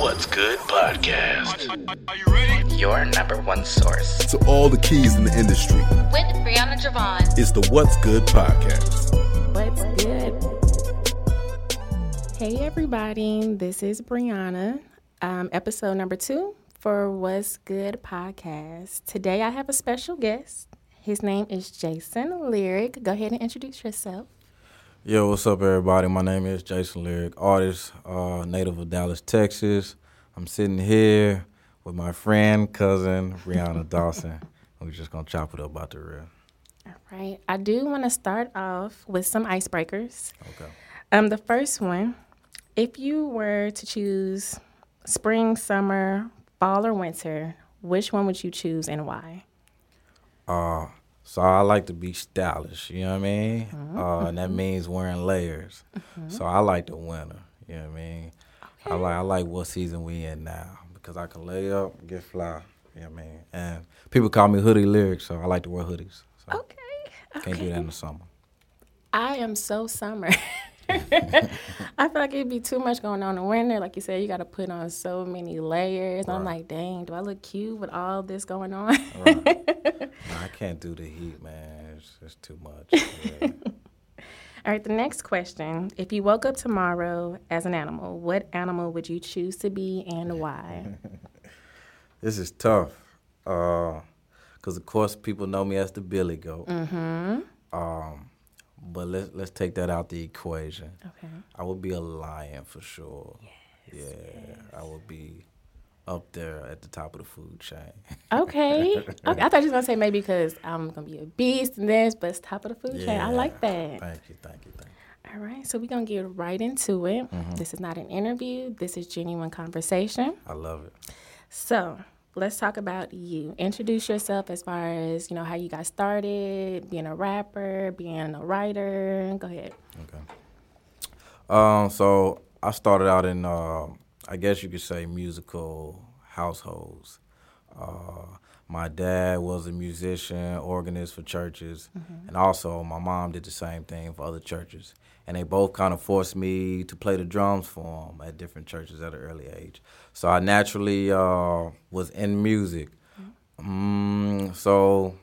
What's Good podcast. Are, you ready? Your number one source. to all the keys in the industry. with Brianna Javon. It's the What's Good podcast. What's good? Hey, everybody. This is Brianna, um, episode number two for What's Good podcast. Today I have a special guest. His name is Jason Lyric. Go ahead and introduce yourself. Yo, what's up, everybody? My name is Jason Lyric, artist, uh, native of Dallas, Texas. I'm sitting here with my friend, cousin, Rihanna Dawson. We're just gonna chop it up about the real. All right. I do want to start off with some icebreakers. Okay. Um, the first one, if you were to choose spring, summer, fall, or winter, which one would you choose and why? Uh, so I like to be stylish, you know what I mean? Uh, and that means wearing layers. Mhm. So I like the winter, you know what I mean? Okay. I like I like what season we in now because I can lay up, get fly, you know what I mean? And people call me hoodie lyrics, so I like to wear hoodies. So Okay. can't do that in the summer. I am so summer. I feel like it'd be too much going on in winter. Like you said, you got to put on so many layers. And I'm like, dang, do I look cute with all this going on? Right. No, I can't do the heat, man. It's just too much. Yeah. all right, the next question. If you woke up tomorrow as an animal, what animal would you choose to be and why? this is tough. Because, of course, people know me as the Billy Goat. Mm-hmm. Um, but let's, let's take that out the equation. Okay. I would be a lion for sure. Yes, yeah, I would be up there at the top of the food chain. Okay. okay. I thought you were going to say maybe because I'm going to be a beast and this, but it's top of the food chain. I like that. Thank you, thank you, thank you. All right, so we're gonna get right into it. Mm-hmm. This is not an interview, this is genuine conversation. I love it. So let's talk about you. Introduce yourself as far as, you know, how you got started, being a rapper, being a writer. Go ahead. Okay. Um, so I started out in, uh, I guess you could say, musical households. Uh, my dad was a musician, organist for churches, and also my mom did the same thing for other churches. And they both kind of forced me to play the drums for them at different churches at an early age. So I naturally uh, was in music. Mm, so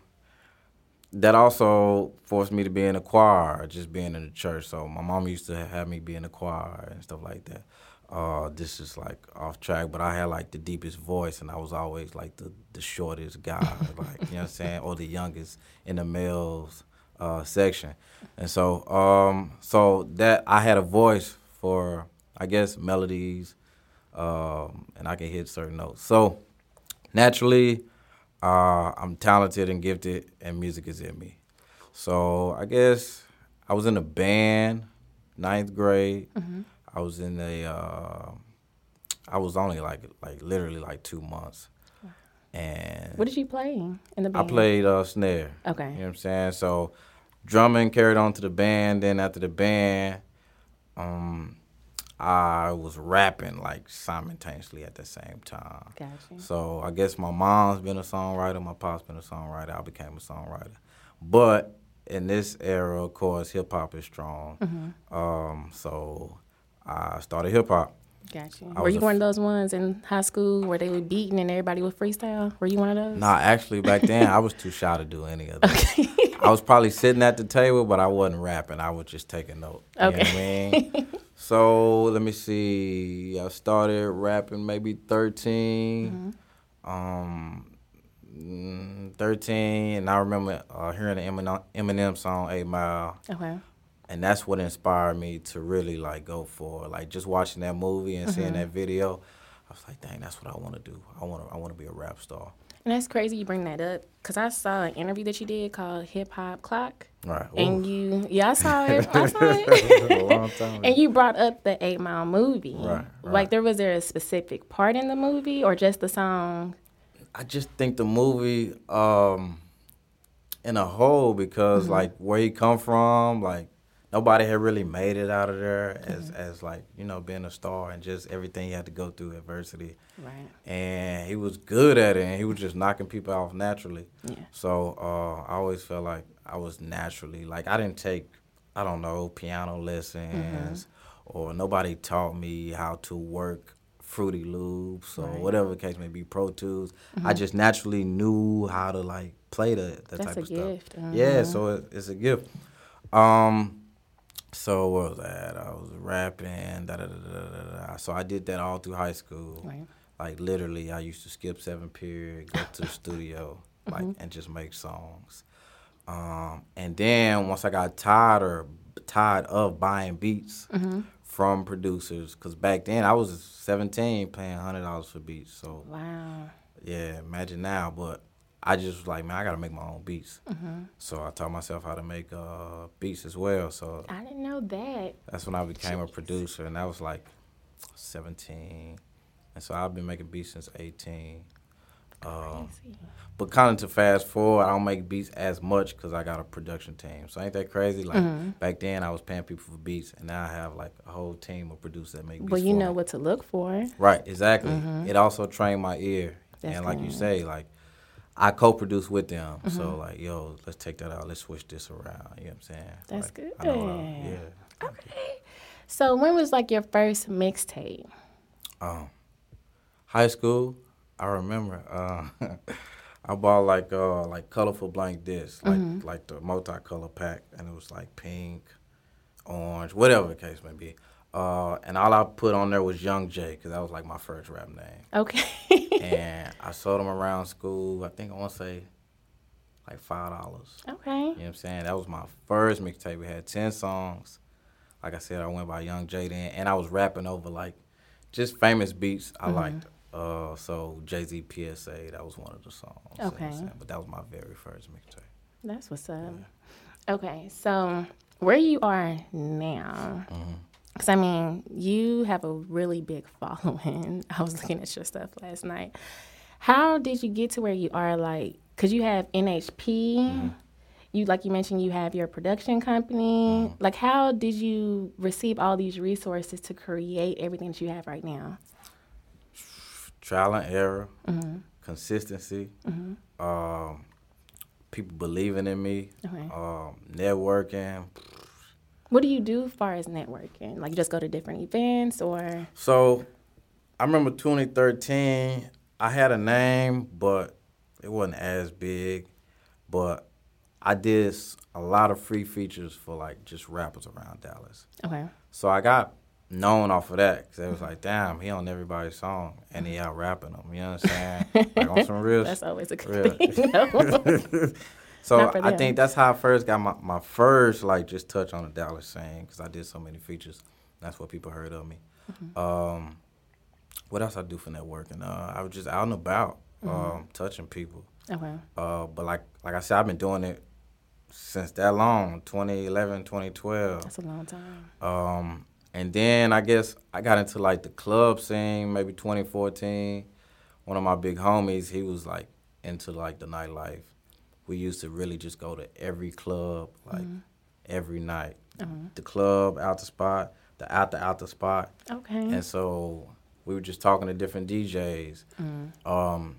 that also forced me to be in a choir, just being in the church. So my mom used to have me be in the choir and stuff like that. Uh, this is like off track, but I had like the deepest voice, and I was always like the, the shortest guy, like you know what I'm saying, or the youngest in the males uh, section. And so, um, so that I had a voice for, I guess, melodies, um, and I can hit certain notes. So naturally, uh, I'm talented and gifted, and music is in me. So I guess I was in a band, ninth grade. I was in a, uh, I was only like like literally like two months, and What did you play in the band? I played uh, snare. Okay. You know what I'm saying? So drumming carried on to the band. Then after the band, um, I was rapping like simultaneously at the same time. Gotcha. So I guess my mom's been a songwriter, my pop's been a songwriter. I became a songwriter. But in this era, of course, hip hop is strong. Mm-hmm. Um, so I started hip hop. Gotcha. I Were you one of those ones in high school where they were beating and everybody would freestyle? Were you one of those? Nah, actually back then I was too shy to do any of that. I was probably sitting at the table, but I wasn't rapping. I was just taking note. You know what I mean? so let me see. I started rapping maybe 13. Um, mm, 13, and I remember uh, hearing the Eminem, Eminem song Eight Mile, Okay. And that's what inspired me to really like go for like just watching that movie and seeing that video. I was like, dang, that's what I want to do. I want to, I want to be a rap star. And that's crazy you bring that up because I saw an interview that you did called Hip Hop Clock. Right. And you, yeah, I saw it. I saw it. and you brought up the Eight Mile movie. Right, Like, there was there a specific part in the movie or just the song? I just think the movie, um, in a whole, because like where he come from, like nobody had really made it out of there as as like you know being a star and just everything you had to go through adversity. Right. And he was good at it, and he was just knocking people off naturally. Yeah. So uh, I always felt like I was naturally like I didn't take I don't know piano lessons or nobody taught me how to work Fruity Loops or Right. whatever the case may be, Pro Tools. I just naturally knew how to like play the that That's type a of stuff. gift. Yeah, so it, it's a gift. Um, so what was that? I was rapping. Da, da, da, da, da, da. So I did that all through high school. Right. Like literally, I used to skip seven period, go to the studio, like and just make songs. Um, and then once I got tired or tired of buying beats from producers, because back then I was 17 paying hundred dollars for beats. So Wow. yeah, imagine now. But I just was like, man, I gotta make my own beats. So I taught myself how to make uh, beats as well. So I didn't know that. that's when I became a producer, and that was like 17. And so I've been making beats since 18. Um, but kind of to fast forward, I don't make beats as much because I got a production team. So ain't that crazy? Like Mm-hmm. back then, I was paying people for beats, and now I have like a whole team of producers that make beats. Well, you know me. what to look for. Right, exactly. It also trained my ear, That's and like you say, like I co-produce with them. So Mm-hmm. like, yo, let's take that out. Let's switch this around. You know what I'm saying? That's Like, good. I know yeah. Okay. So when was like your first mixtape? Um, high school, I remember uh, I bought like uh like colorful blank discs, like Mm-hmm. like the multicolor pack, and it was like pink, orange, whatever the case may be. Uh, and all I put on there was Young J because that was like my first rap name. Okay. and I sold them around school. I think I want to say like five dollars. okay. You know what I'm saying? That was my first mixtape. We had ten songs. Like I said, I went by Young J then, and I was rapping over like just famous beats I liked. Uh, so Jay Z PSA, that was one of the songs. you know what I'm Okay. saying? But that was my very first mixtape. That's what's up. Okay, so where you are now, Mm-hmm. Because I mean, you have a really big following. I was looking at your stuff last night. How did you get to where you are? Like, because you have NHP, Mm-hmm. you like you mentioned, you have your production company. Mm-hmm. Like, how did you receive all these resources to create everything that you have right now? Trial and error, Mm-hmm. consistency, um, people believing in me, Okay. um, networking, What do you do as far as networking? Like, you just go to different events, or So I remember 2013, I had a name, but it wasn't as big. But I did a lot of free features for like just rappers around Dallas. okay, So I got known off of that because it was like, damn, he on everybody's song and he out rapping them. You know what I'm saying? like on some real that's always a real. good thing. so I think that's how I first got my, my first like just touch on the Dallas scene because I did so many features. That's what people heard of me. Mm-hmm. Um, what else I do for networking? Uh, I was just out and about, Mm-hmm. um, touching people. okay, Uh, but like like I said, I've been doing it since that long, 2011, 2012. that's a long time. Um, and then I guess I got into like the club scene, maybe 2014. One of my big homies, he was like into like the nightlife. We used to really just go to every club, like every night. The club, out the spot, the out the out the spot. Okay. And so we were just talking to different DJs. Um,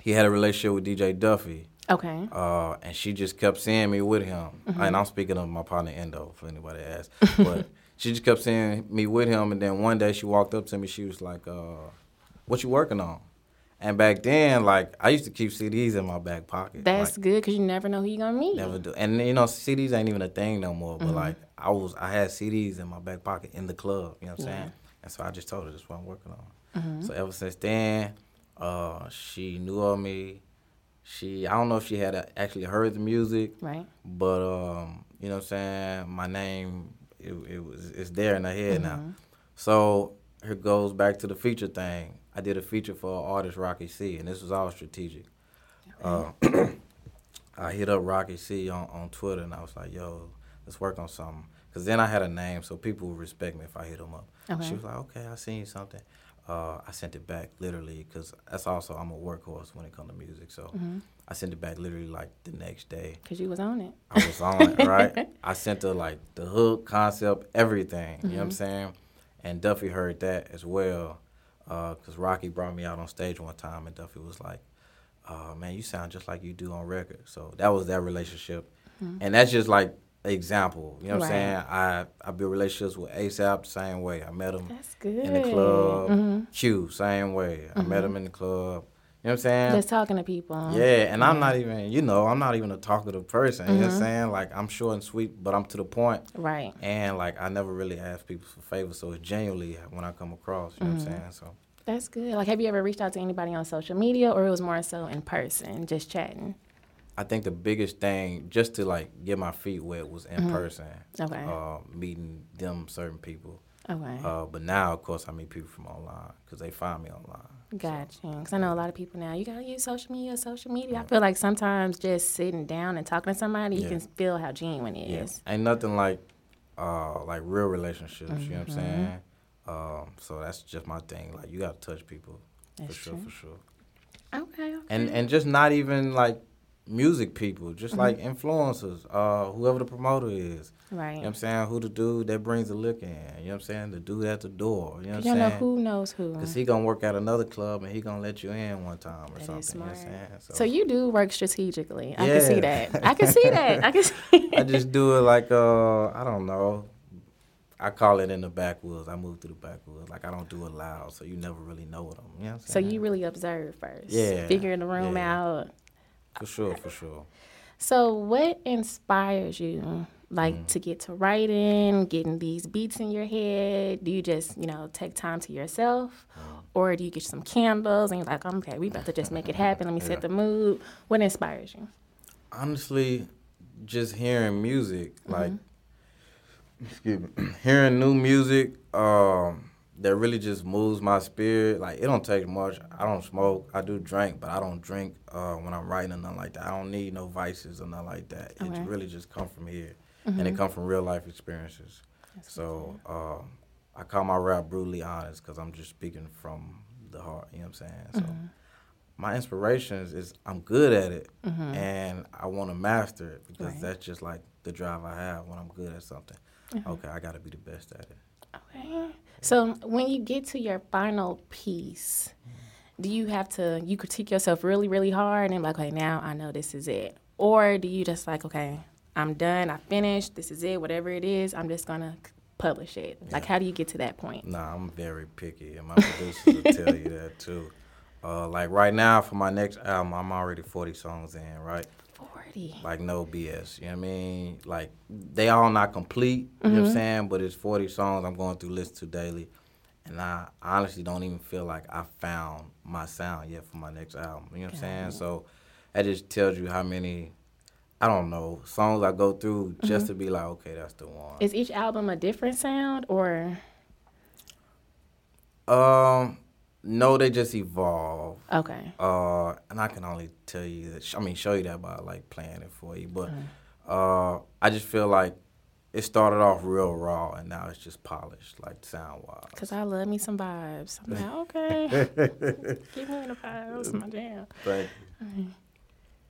he had a relationship with DJ Duffy. Okay. Uh, and she just kept seeing me with him. Mm-hmm. And I'm speaking of my partner Endo, for anybody that asks. But she just kept seeing me with him. And then one day she walked up to me. She was like, uh, "What you working on?" And back then, like I used to keep CDs in my back pocket. That's like, good because you never know who you're gonna meet. Never do. And you know, CDs ain't even a thing no more. Mm-hmm. But like I was, I had CDs in my back pocket in the club. You know what I'm saying? And so I just told her this is what I'm working on. Mm-hmm. So ever since then, uh, she knew of me. She, I don't know if she had uh, actually heard the music, Right. but um, you know what I'm saying. My name, it, it was, it's there in her head now. So it goes back to the feature thing. I did a feature for artist Rocky C, and this was all strategic. Uh, I hit up Rocky C on, on Twitter, and I was like, "Yo, let's work on something." Cause then I had a name, so people would respect me if I hit them up. Okay. She was like, "Okay, I seen something." Uh, I sent it back literally, cause that's also I'm a workhorse when it comes to music. So I sent it back literally like the next day. Because you was on it. I was on it, right? I sent her like the hook, concept, everything. You know what I'm saying? And Duffy heard that as well, Uh, because Rocky brought me out on stage one time, and Duffy was like, uh, "Man, you sound just like you do on record." So that was that relationship, mm-hmm. and that's just like an example. You know what Right. I'm saying? I I built relationships with ASAP the same way. I met him That's good. in the club, mm-hmm. Q, same way. I met mm-hmm. him in the club. You know what I'm saying? Just talking to people. Yeah, and I'm not even, you know, I'm not even a talkative person. You know what I'm saying? Like, I'm short and sweet, but I'm to the point. Right. And, like, I never really ask people for favors, so it's genuinely when I come across, you know what I'm saying? So, That's good. Like, have you ever reached out to anybody on social media, or it was more so in person, just chatting? I think the biggest thing, just to, like, get my feet wet, was in person. Okay. Uh, meeting them certain people. Okay. Uh, but now, of course, I meet people from online because they find me online. Gotcha. Because I know a lot of people now, you got to use social media, social media. I feel like sometimes just sitting down and talking to somebody, you Yeah. can feel how genuine it is. Ain't nothing like uh like real relationships, you know what I'm Mm-hmm. saying? Um, so that's just my thing. Like you gotta touch people. That's for sure, true. for sure. Okay. okay. And and just not even like music people, just Mm-hmm. like influencers, uh, whoever the promoter is. right. You know what I'm saying? Who the dude that brings the liquor in, you know what I'm saying? The dude at the door, you know what I'm don't know saying? who knows who. Cause he gonna work at another club and he gonna let you in one time or That something. You know what I'm saying? So you do work strategically. I can see that. I can see that. I can see I just do it like uh I don't know. I call it in the backwoods. I move through the backwoods. Like I don't do it loud, so you never really know what I'm. You know what I'm So you really observe first. Yeah, Figuring the room yeah. out. For sure, for sure. So what inspires you like Mm. to get to writing, getting these beats in your head? Do you just, you know, take time to yourself? Mm. Or do you get some candles and you're like, okay, we about to just make it happen. Let me set the mood. What inspires you? Honestly, just hearing music, Mm-hmm. like excuse me, hearing new music, um, that really just moves my spirit. Like it don't take much. I don't smoke. I do drink, but I don't drink uh, when I'm writing or nothing like that. I don't need no vices or nothing like that. Okay. It really just come from here, and it come from real life experiences. so um, I call my rap brutally honest because I'm just speaking from the heart. You know what I'm saying? So my inspirations is I'm good at it, and I want to master it because Right. that's just like the drive I have when I'm good at something. Okay, I got to be the best at it. Okay. So when you get to your final piece, do you have to you critique yourself really, really hard and like, okay, now I know this is it? Or do you just like, okay, I'm done, I finished, this is it, whatever it is, I'm just gonna publish it. Like how do you get to that point? Nah, I'm very picky, and my producers will tell you that too. Uh, like right now, for my next album, I'm already 40 songs in, right? Like no BS. You know what I mean? Like they all not complete. You know what I'm saying? But it's 40 songs I'm going through listen to daily, and I honestly don't even feel like I found my sound yet for my next album. You know what I'm saying? So that just tells you how many. I don't know songs I go through just to be like, okay, that's the one. Is each album a different sound or Um, no, they just evolve. okay? Uh, and I can only tell you that. I mean, show you that by like playing it for you. But uh, I just feel like it started off real raw, and now it's just polished, like sound wise. Cause I love me some vibes. I'm like, okay, keep me in the vibes, my jam. Thank you.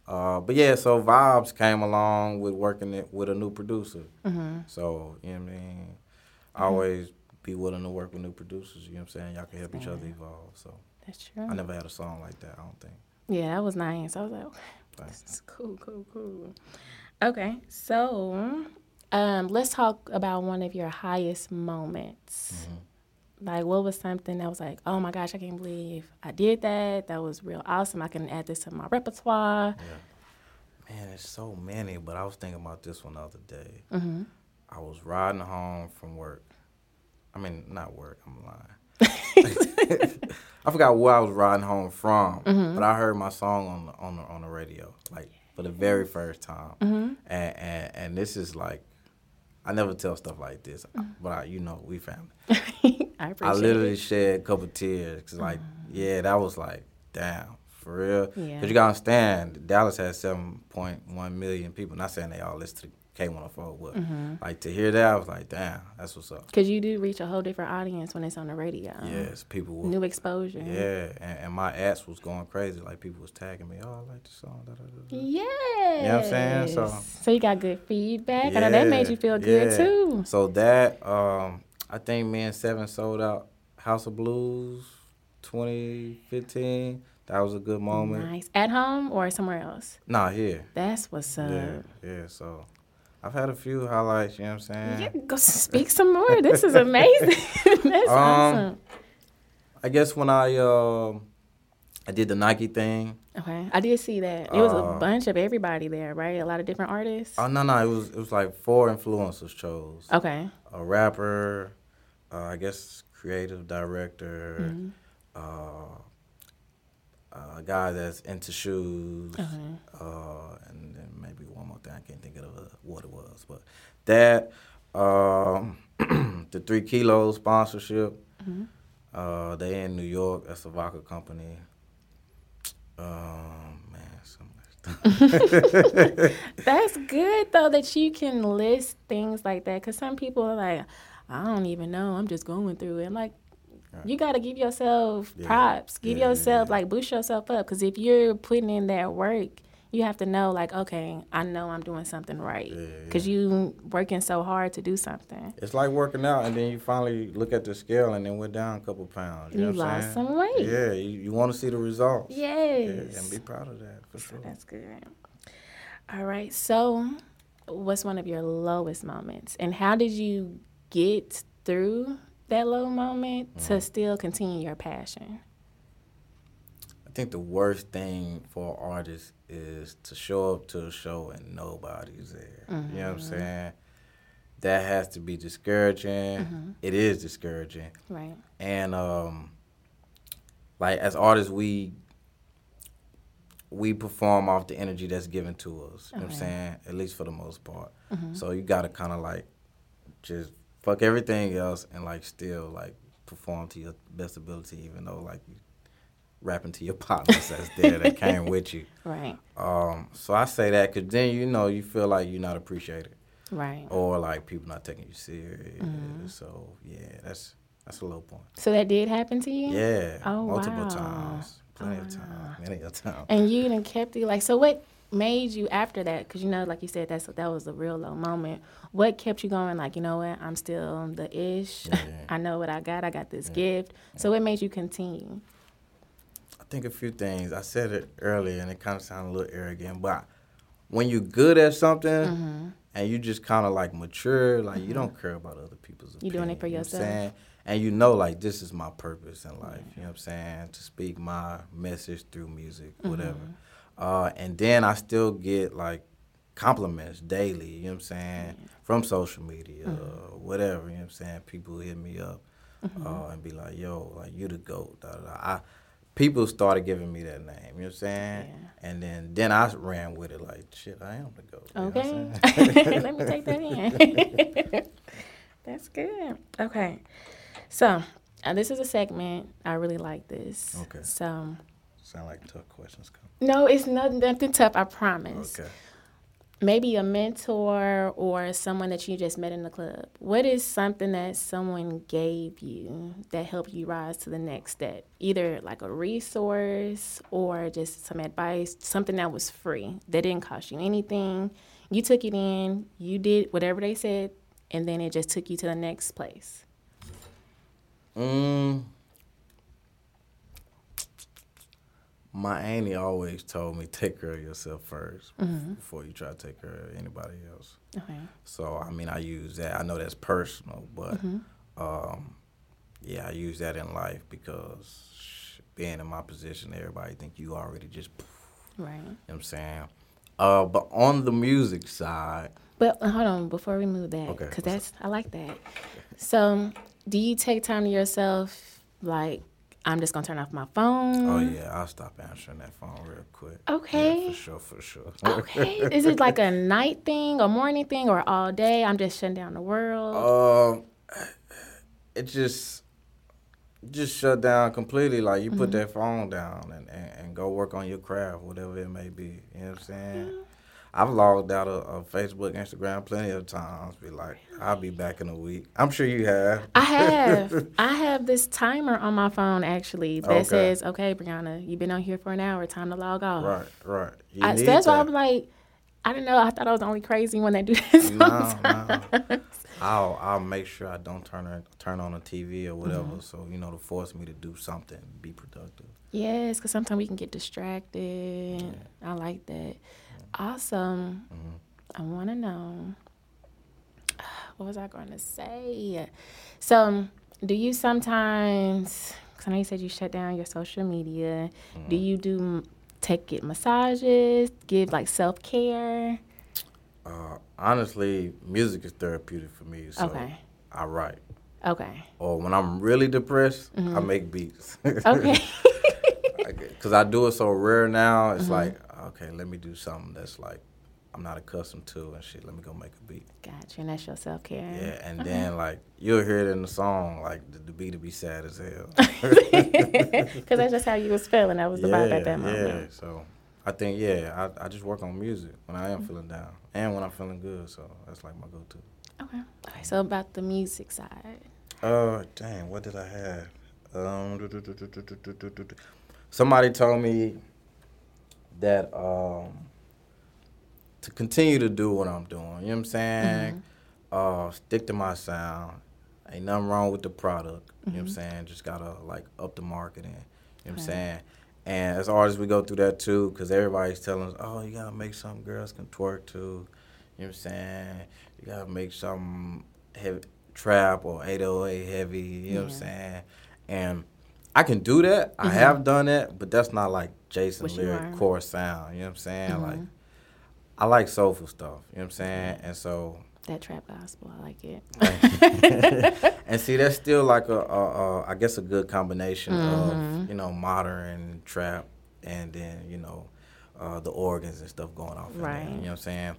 Uh, but yeah, so vibes came along with working it with a new producer. Mm-hmm. So you know what I mean. I always be willing to work with new producers. You know what I'm saying? Y'all can help each other evolve. So That's true. I never had a song like that. I don't think. Yeah, that was nice. I was like, okay, Thanks. this is cool, cool, cool. Okay, so um, let's talk about one of your highest moments. Like, what was something that was like, oh my gosh, I can't believe I did that. That was real awesome. I can add this to my repertoire. Yeah. Man, it's so many, but I was thinking about this one the other day. Mm-hmm. I was riding home from work. I mean, not work, I'm lying. I forgot where I was riding home from, Mm-hmm. but I heard my song on the, on the, on the radio, like for the very first time. Mm-hmm. And, and and this is like, I never tell stuff like this, Mm-hmm. but I, you know, we family. I I literally it. shed a couple tears, cause like, yeah, that was like, damn, for real. Yeah. Cause you gotta understand, Dallas has seven point one million people. Not saying they all listen to K one hundred four, but Mm-hmm. like to hear that, I was like, damn, that's what's up. Cause you do reach a whole different audience when it's on the radio. Yes, people. New exposure. Yeah, and, and my ass was going crazy. Like people was tagging me, oh, I like the song. Da, da, da, da. Yes. what I'm saying? So- so you got good feedback. I know that made you feel good yeah. too. So that, um, I think me and Seven sold out House of Blues 2015. That was a good moment. Nice. At home or somewhere else? Nah, here. That's what's up. Yeah, yeah. So I've had a few highlights. You know what I'm saying? Yeah, go speak some more. This is amazing. That's Um, awesome. I guess when I uh, I did the Nike thing. Okay, I did see that. It was a Uh, bunch of everybody there, right? A lot of different artists. Oh no, no, it was it was like four influencers chose. Okay. A rapper, uh, I guess creative director, Mm-hmm. uh, a guy that's into shoes, uh, and maybe one more thing. I can't think of uh, what it was, but that um, the three kilos sponsorship. Mm-hmm. Uh, they in New York. That's a vodka company. Um, man, so much. That's good though that you can list things like that because some people are like, I don't even know. I'm just going through it. I'm like, you got to give yourself Yeah. props. Give yeah, yourself yeah. like boost yourself up because if you're putting in that work, you have to know like, okay, I know I'm doing something right Yeah, because you working so hard to do something. It's like working out, and then you finally look at the scale, and then went down a couple pounds. You, You know lost some weight. Yeah, you, you want to see the results. Yes. Yeah, and be proud of that for sure. That's good. All right. So, what's one of your lowest moments, and how did you get through that low moment Mm. to still continue your passion? I think the worst thing for an artist is to show up to a show and nobody's there. You know what I'm Mm-hmm. saying? That has to be discouraging. Mm-hmm. It is discouraging. Right. and um like as artists we we perform off the energy that's given to us you know what i'm saying at least for the most part so you gotta kind of like just fuck everything else and like still like perform to your best ability even though like you rapping to your partners that's there that came with you Right. um so i say that because then you know you feel like you're not appreciated Right. or like people not taking you serious so yeah that's that's a low point So that did happen to you. yeah, Oh, multiple wow. times, plenty of times, many of times. And you done kept it like so. What made you after that? Because you know, like you said, that's that was a real low moment. What kept you going? Like you know what? I'm still the ish. Yeah. I know what I got. I got this gift. So what made you continue? I think a few things. I said it earlier, and it kind of sounded a little arrogant, but when you're good at something Mm-hmm. and you just kind of like mature, like you don't care about other people's. You doing it opinion, for you know what I'm yourself. saying? And you know, like this is my purpose in life. You know what I'm saying? To speak my message through music, Mm-hmm. whatever. Uh, and then I still get like compliments daily. You know what I'm saying? From social media, Mm-hmm. or whatever. You know what I'm saying? People hit me up uh, and be like, "Yo, like you the goat." Da, da, da. I, people started giving me that name. You know what I'm saying? Yeah. And then then I ran with it like, "Shit, I am the goat." You know what I'm Okay. Let me take that in. That's good. Okay. So, uh, this is a segment. I really like this. Okay. So, Sound like tough questions come. no, it's nothing, nothing tough, I promise. Okay. Maybe a mentor or someone that you just met in the club. What is something that someone gave you that helped you rise to the next step? Either like a resource or just some advice, something that was free, that didn't cost you anything. You took it in, you did whatever they said, and then it just took you to the next place. Mm. My auntie always told me take care of yourself 1st Mm-hmm. before you try to take care of anybody else. Okay. So I mean, I use that. I know that's personal, but Mm-hmm. um, yeah, I use that in life because being in my position, everybody think you already just. Right. You know what I'm saying? Uh, but on the music side, But uh, hold on, before we move that, Okay, because what's that's I like that. So, do you take time to yourself? Like, I'm just gonna turn off my phone. oh yeah, I'll stop answering that phone real quick. Yeah, Okay. for sure, for sure. Okay. Is it like a night thing, a morning thing, or all day? I'm just shutting down the world. Um, it just just shut down completely. Like you Mm-hmm. put that phone down and, and, and go work on your craft, whatever it may be. You know what I'm saying? Mm-hmm. I've logged out of, of Facebook, Instagram plenty of times. Be like, I'll be back in a week. I'm sure you have. I have I have this timer on my phone actually that Okay. says, "Okay, Brianna, you've been on here for an hour. Time to log off." right, right. I, need that's why. I'm like, I don't know. I thought I was the only crazy one that do this. No, no. I'll I'll make sure I don't turn on, turn on the TV or whatever. Mm-hmm. So you know to force me to do something, be productive. Yes, because sometimes we can get distracted. I like that. Awesome. I want to know. What was I going to say? So, do you sometimes Because I know you said you shut down your social media. Do you do take it massages, give like self care? Uh, honestly, music is therapeutic for me. So Okay. I write. Okay. Or when I'm really depressed, I make beats. Okay. Because I do it so rare now, it's Mm-hmm. like, okay, let me do something that's like I'm not accustomed to and shit. Let me go make a beat. Gotcha. And that's your self care. Yeah. And then, like, you'll hear it in the song, like, the, the beat will be sad as hell. Because that's just how you was feeling. That was the yeah, vibe at that moment. Yeah. So I think, yeah, I, I just work on music when I am mm-hmm. feeling down and when I'm feeling good. So that's like my go to. Okay. All right. So about the music side. Oh, uh, dang. What did I have? Um, somebody told me that um to continue to do what I'm doing. You know what I'm saying? Uh, stick to my sound. Ain't nothing wrong with the product. You know what I'm saying? Just gotta like up the marketing. You know what I'm saying? And as artists, we go through that too, because everybody's telling us, oh, you gotta make something girls can twerk to. You know what I'm saying? You gotta make something heavy, trap or 808 heavy. You know what I'm saying? And I can do that. I have done that, but that's not like Jason What lyric core sound. You know what I'm saying? Like, I like soulful stuff. You know what I'm saying? And so That trap gospel. I like it. and see, that's still like a, a, a I guess, a good combination of you know modern trap and then you know uh, the organs and stuff going off. in there, Right. you know what I'm saying?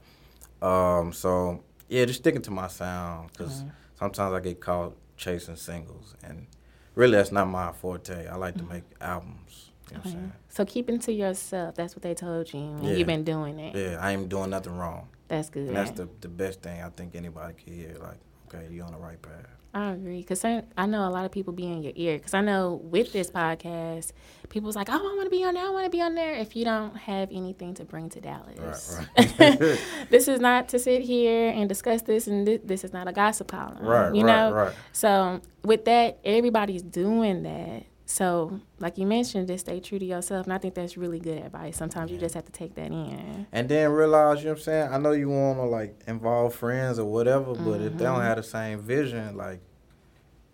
Um, so yeah, just sticking to my sound because sometimes I get caught chasing singles, and really that's not my forte. I like to make albums. You know what I'm saying? so keeping to yourself. That's what they told you. And Yeah. you've been doing it. Yeah, I ain't doing nothing wrong. That's good. And that's the the best thing I think anybody can hear. Like, okay, you're on the right path. I agree because I, I know a lot of people be in your ear. Because I know with this podcast, people's like, "Oh, I want to be on there. I want to be on there." If you don't have anything to bring to Dallas, right. this is not to sit here and discuss this, and this, this is not a gossip column. Right, You right, know. right. So with that, everybody's doing that. So like you mentioned, just stay true to yourself, and I think that's really good advice. Sometimes you just have to take that in. And then realize, you know what I'm saying? I know you want to like involve friends or whatever, but if they don't mm-hmm. have the same vision, like,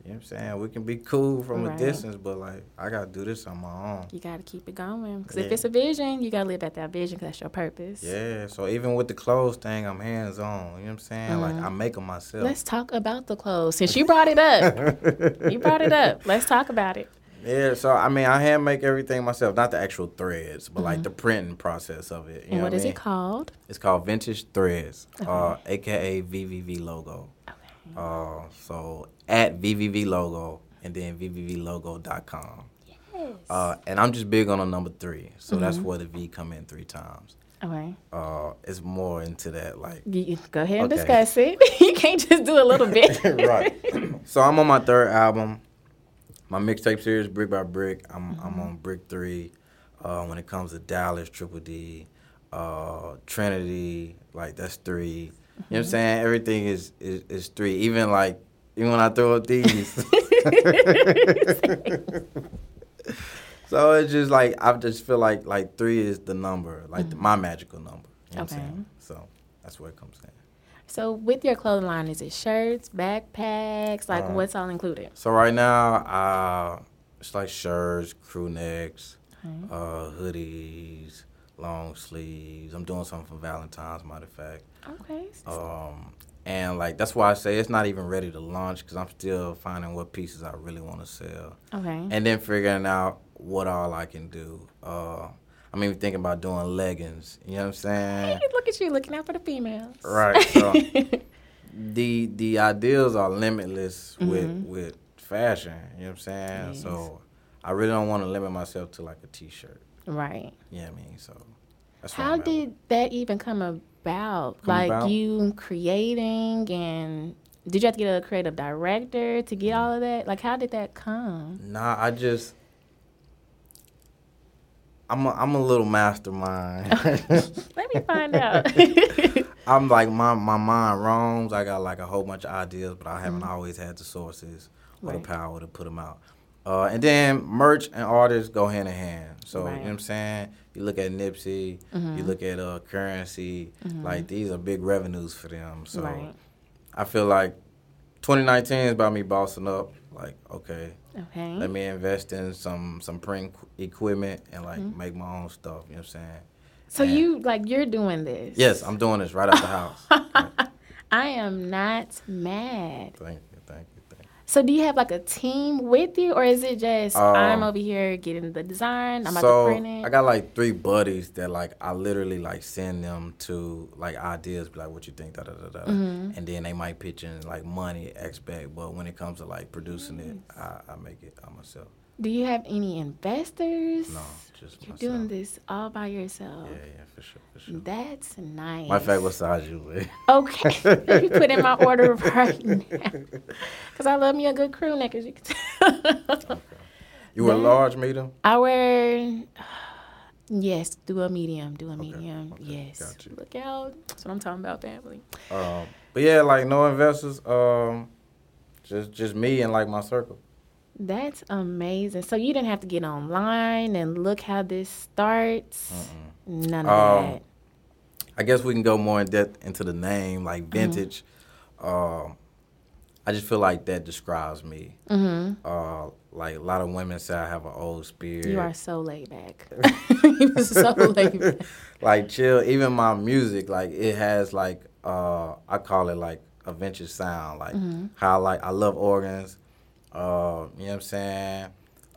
you know what I'm saying? We can be cool from Right. a distance, but like, I got to do this on my own. You got to keep it going. Because if it's a vision, you got to live at that vision because that's your purpose. Yeah, so even with the clothes thing, I'm hands on. You know what I'm saying? Like, I mm-hmm. make them myself. Let's talk about the clothes. Since you brought it up, you brought it up. Let's talk about it. Yeah, so I mean, I hand make everything myself, not the actual threads, but like the printing process of it. You And what is I it called? It's called Vintage Threads, uh, aka VVV logo. Uh, so at VVV logo and then VVVlogo.com. Yes. Uh, and I'm just big on a number three, so that's where the V come in three times. Okay. Uh, it's more into that like You, go ahead and Okay. discuss it. you can't just do a little bit. right. so I'm on my third album. My mixtape series, Brick by Brick. I'm I'm on Brick Three. Uh, when it comes to Dallas, Triple D, uh, Trinity, like that's 3 You know what I'm saying? Everything is, is is three. Even like even when I throw up these. so it's just like I just feel like like three is the number, like the- my magical number. You know what I'm Okay. saying? So that's where it comes in. So with your clothing line, is it shirts, backpacks? Like Uh, what's all included? So right now, uh, it's like shirts, crew necks, uh, hoodies, long sleeves. I'm doing something for Valentine's, matter of fact. Okay. Um, and like that's why I say it's not even ready to launch because I'm still finding what pieces I really want to sell, okay. and then figuring out what all I can do. Uh, I'm even thinking about doing leggings. You know what I'm saying? Hey, look at you looking out for the females. Right. So the the ideals are limitless with mm-hmm. with fashion. You know what I'm saying? Yes. So I really don't want to limit myself to like a t-shirt. right. You know I mean? So How I'm at with did that even come about? Come like about? you creating and did you have to get a creative director to get mm. all of that? Like how did that come? Nah, I just I'm a, I'm a little mastermind. Let me find out. I'm like my my mind roams. I got like a whole bunch of ideas, but I haven't always had the sources or Right. the power to put them out. Uh, and then merch and artists go hand in hand. So you know what I'm saying. You look at Nipsey, you look at uh, Curren$y. Like these are big revenues for them. So Right. I feel like 2019 is about me bossing up. Like okay, Okay. Let me invest in some some print equipment and like Mm-hmm. make my own stuff. You know what I'm saying? So And- you like you're doing this? Yes, I'm doing this right out the house. I am not mad. thank you, thank you, thank you. So do you have like a team with you, or is it just I'm Um, over here getting the design, I'm about so to print it? I got like three buddies that like I literally like send them to like ideas, be like, what you think, da da da da, Mm-hmm. and then they might pitch in like money expect, but when it comes to like producing it, I, I make it myself. Do you have any investors? No, just You're myself. doing this all by yourself. Yeah, yeah, for sure, for sure. That's nice. My fact, what size you wear? Okay, let me put in my order right now. Cause I love me a good crew neck, as you can tell. You were That- large, medium. I wear, yes, do a medium, do a medium. okay, yes, you. look out. That's what I'm talking about, family. Um, but yeah, like no investors. Um, just just me and like my circle. That's amazing. So you didn't have to get online and look how this starts. None of Um, that. I guess we can go more in depth into the name, like Mm-hmm. vintage. Um, I just feel like that describes me. Uh, like a lot of women say I have an old spirit. Mm-hmm. You are so laid back. you are so laid back. like chill. Even my music, like it has like uh, I call it like a vintage sound. Like Mm-hmm. how like I love organs. Uh, you know what I'm saying?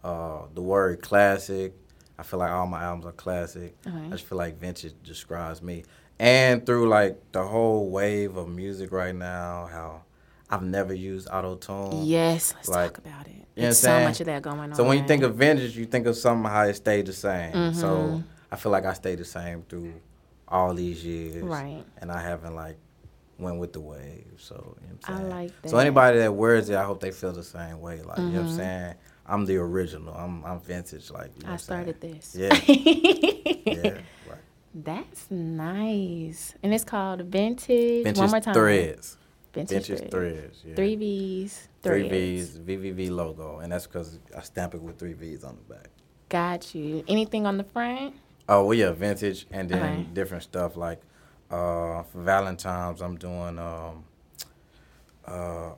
Uh, the word classic. I feel like all my albums are classic. I just feel like vintage describes me. And through like the whole wave of music right now, how I've never used auto tune. Yes, let's Like, talk about it. you know There's so saying? much of that going on. So when you think of vintage, you think of something how it stayed the same. Mm-hmm. So I feel like I stayed the same through all these years. Right. And I haven't like went with the wave. So you know what I'm I saying? like So that. Mm-hmm. anybody that wears it, I hope they feel the same way. Like you know what I'm saying? I'm the original. I'm I'm vintage. Like you know I started this. Yeah. yeah. Right. That's nice. And it's called Vintage. Vintage One more time. threads. Vintage, Vintage threads. threads. Yeah. Three V's. Three. V's, VVV logo, and that's because I stamp it with three V's on the back. Got you. Anything on the front? Oh well, yeah, vintage, and then Okay. different stuff like uh, for Valentine's, I'm doing. Um, uh,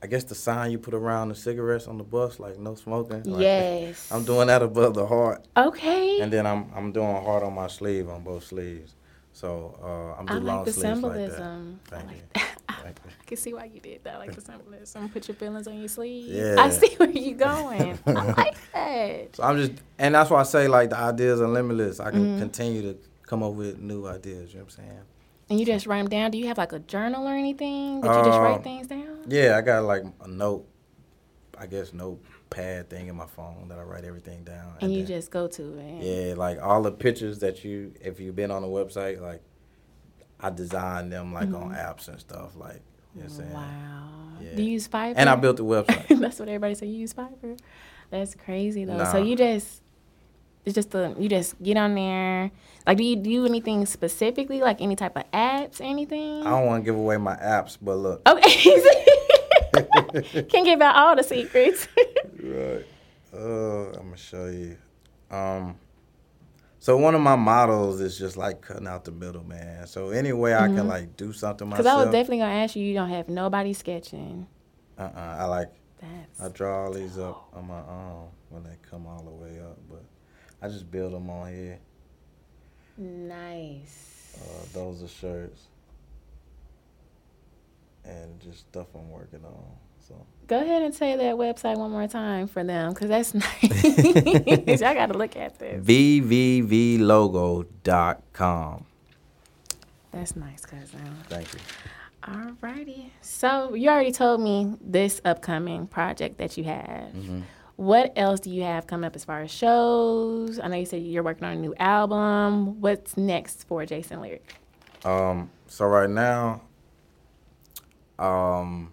I guess the sign you put around the cigarettes on the bus, like no smoking. Like, yes. I'm doing that above the heart, Okay. and then I'm I'm doing heart on my sleeve on both sleeves. So uh, I'm doing like long the sleeves symbolism. like that. I like you. that. Thank you. I can see why you did that. I like the symbolism. Put your feelings on your sleeve. Yeah. I see where you're going. I like that. So I'm just, and that's why I say like the ideas are limitless. I can Mm-hmm. continue to come up with new ideas. You know what I'm saying? And you just write them down. Do you have like a journal or anything that you just write Um, things down? Yeah, I got like a note, I guess notepad thing in my phone that I write everything down. And you then- just go to it. yeah, like all the pictures that you, if you've been on the website, like I designed them like on apps and stuff. Like you know what I'm saying? Mm-hmm. Wow. Yeah. Do you use Fiverr? And I built the website. That's what everybody say. You use Fiverr. That's crazy though. So you just it's just a you just get on there. Like do you do anything specifically? Like any type of apps, anything? I don't want to give away my apps, but look. Okay. Can't give out all the secrets. Right. Uh, I'm gonna show you. Um, so one of my models is just like cutting out the middle, man. So any way I can like do something myself. Because Mm-hmm. I was definitely gonna ask you. You don't have nobody sketching. uh-uh, I like That's I draw all these up on my own when they come all the way up, but I just build them on here. nice. Uh, those are shirts and just stuff I'm working on. So Go ahead and say that website one more time for them, because that's nice. I gotta look at this. vvvlogo.com. That's nice, cousin. Thank you. Alrighty. So you already told me this upcoming project that you have. Mm-hmm. What else do you have coming up as far as shows? I know you said you're working on a new album. What's next for Jason Lyric? Um, so right now, um,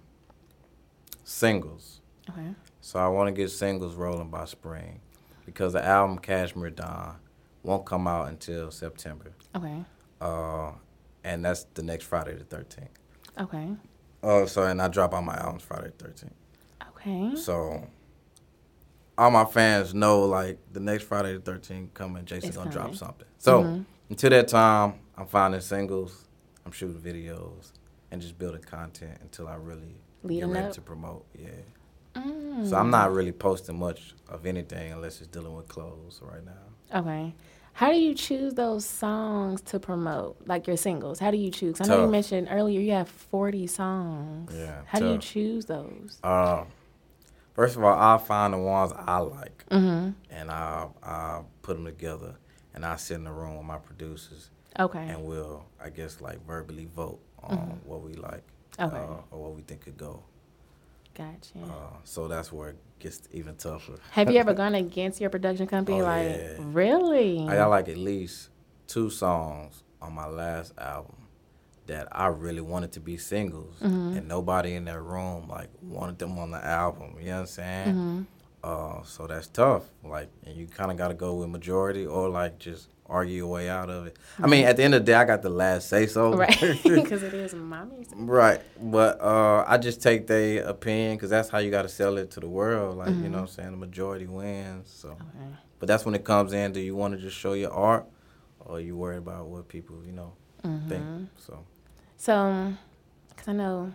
singles. Okay. So I want to get singles rolling by spring, because the album Cashmere Dawn won't come out until September. Okay. Uh, and that's the next Friday the thirteenth. Okay. Oh, so and I drop all my albums Friday the thirteenth. Okay. So all my fans know like the next Friday the thirteenth coming, Jason's gonna drop something. So until that time, I'm finding singles, I'm shooting videos, and just building content until I really Lead get ready up. to promote. Yeah. Mm. So I'm not really posting much of anything unless it's dealing with clothes right now. Okay. How do you choose those songs to promote, like your singles? How do you choose? I know you mentioned earlier you have 40 songs. Yeah. How tough. do you choose those? Uh, first of all, I'll find the ones I like, mm-hmm. and I'll, I'll put them together, and I sit in the room with my producers. Okay. And we'll, I guess, like verbally vote on mm-hmm. what we like okay. uh, or what we think could go. Gotcha. Uh, so that's where it gets even tougher. Have you ever gone against your production company? Oh, like, yeah. really? I got like at least two songs on my last album that I really wanted to be singles, mm-hmm. and nobody in that room like wanted them on the album. You know what I'm saying? Mm-hmm. Uh, so that's tough. Like, and you kind of got to go with majority or like just argue your way out of it. I mean, at the end of the day, I got the last say so. Right. Because it is my music. Right. But uh, I just take their opinion because that's how you got to sell it to the world. Like, mm-hmm. you know what I'm saying? The majority wins. So. Okay. But that's when it comes in. Do you want to just show your art or you worried about what people, you know, mm-hmm. think? So. So, because I know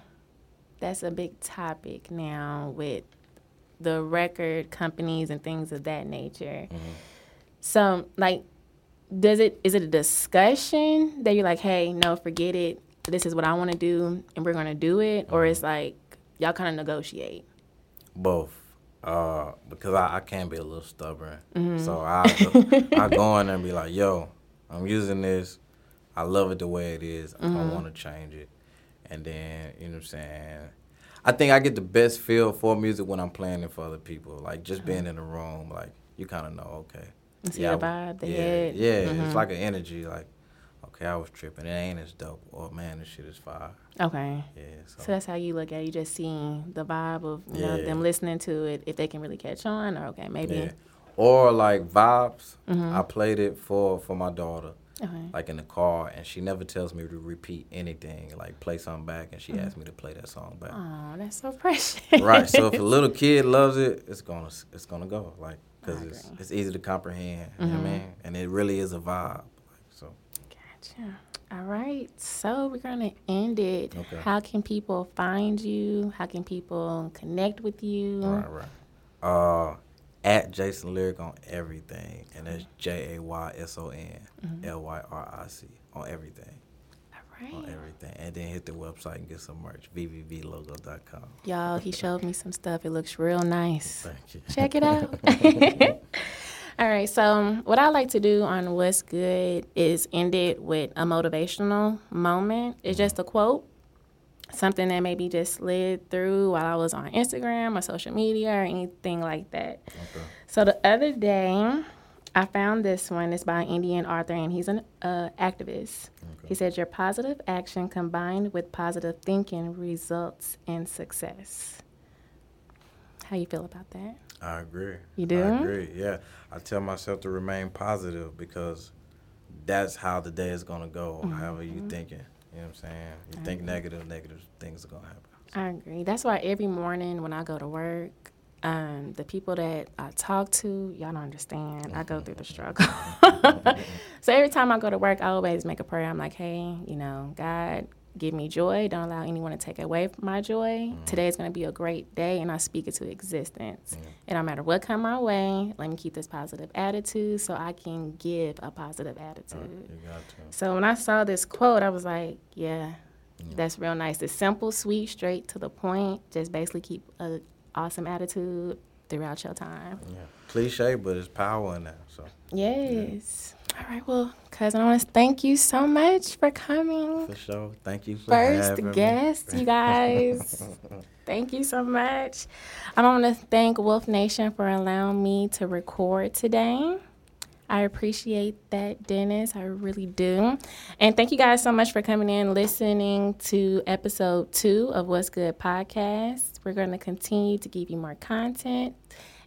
that's a big topic now with the record companies and things of that nature. Mm-hmm. So, like, does it is it a discussion that you're like, hey, no, forget it. This is what I want to do, and we're gonna do it, or it's like y'all kind of negotiate. Both, uh, because I, I can be a little stubborn, mm-hmm. so I I go in and be like, yo, I'm using this. I love it the way it is. Mm-hmm. I don't want to change it. And then you know what I'm saying. I think I get the best feel for music when I'm playing it for other people. Like just being in the room, like you kind of know, okay, See yeah, the vibe, the yeah, head. Yeah, mm-hmm. it's like an energy. Like, okay, I was tripping. It ain't as dope. Or man, this shit is fire. Okay. Yeah. So, so that's how you look at it. You just seeing the vibe of you yeah. know them listening to it. If they can really catch on, or okay, maybe. Yeah. Or like vibes. Mm-hmm. I played it for for my daughter. Okay. Like in the car, and she never tells me to repeat anything. Like play something back, and she mm-hmm. asks me to play that song back. Oh, that's so precious. right. So if a little kid loves it, it's gonna it's gonna go. Like because it's it's easy to comprehend. Mm-hmm. You know what I mm-hmm. mean? And it really is a vibe. Like, so. Gotcha. All right. So we're gonna end it. Okay. How can people find you? How can people connect with you? Right. Right. Uh, at Jayson Lyric on everything, and that's mm-hmm. J A Y S O N mm-hmm. L Y R I C on everything right. on everything. And then hit the website and get some merch, vvvlogo.com. Y'all, he showed me some stuff. It looks real nice. Thank you. Check it out. All right, so um, what I like to do on What's Good is end it with a motivational moment. It's mm-hmm. just a quote, something that maybe just slid through while I was on Instagram or social media or anything like that. Okay. So the other day, I found this one. It's by an Indian author, and he's an uh, activist. Okay. He said, "Your positive action combined with positive thinking results in success." How you feel about that? I agree. You do? I agree. Yeah, I tell myself to remain positive because that's how the day is gonna go. Mm-hmm. However you thinking, you know what I'm saying. You I think agree. negative, negative things are gonna happen. So. I agree. That's why every morning when I go to work, um, the people that I talk to, y'all don't understand. I go through the struggle. so every time I go to work, I always make a prayer. I'm like, hey, you know, God, give me joy. Don't allow anyone to take away my joy. Mm. Today is going to be a great day, and I speak it to existence. Mm. And no matter what come my way, let me keep this positive attitude so I can give a positive attitude. So when I saw this quote, I was like, yeah, yeah. That's real nice. It's simple, sweet, straight to the point. Just basically keep a awesome attitude throughout your time. Yeah. Cliche, but it's power in that. So Yes. Yeah. All right. Well, cousin, I want to thank you so much for coming. For sure. Thank you for First guest, me. you guys. thank you so much. I want to thank Wolf Nation for allowing me to record today. I appreciate that, Dennis. I really do. And thank you guys so much for coming in, listening to episode two of What's Good podcast. We're going to continue to give you more content.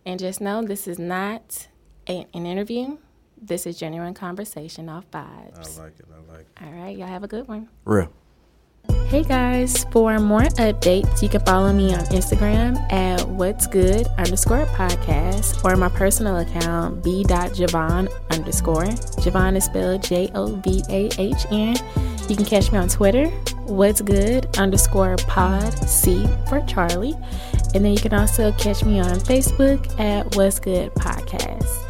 And just know this is not a, an interview. This is genuine conversation off vibes. I like it. I like it. All right. Y'all have a good one. Real. Hey guys, for more updates, you can follow me on Instagram at what's good underscore podcast or my personal account b.jovahn underscore. Jovahn is spelled J O V A H N. You can catch me on Twitter, what's good underscore pod C for Charlie. And then you can also catch me on Facebook at What's Good Podcast.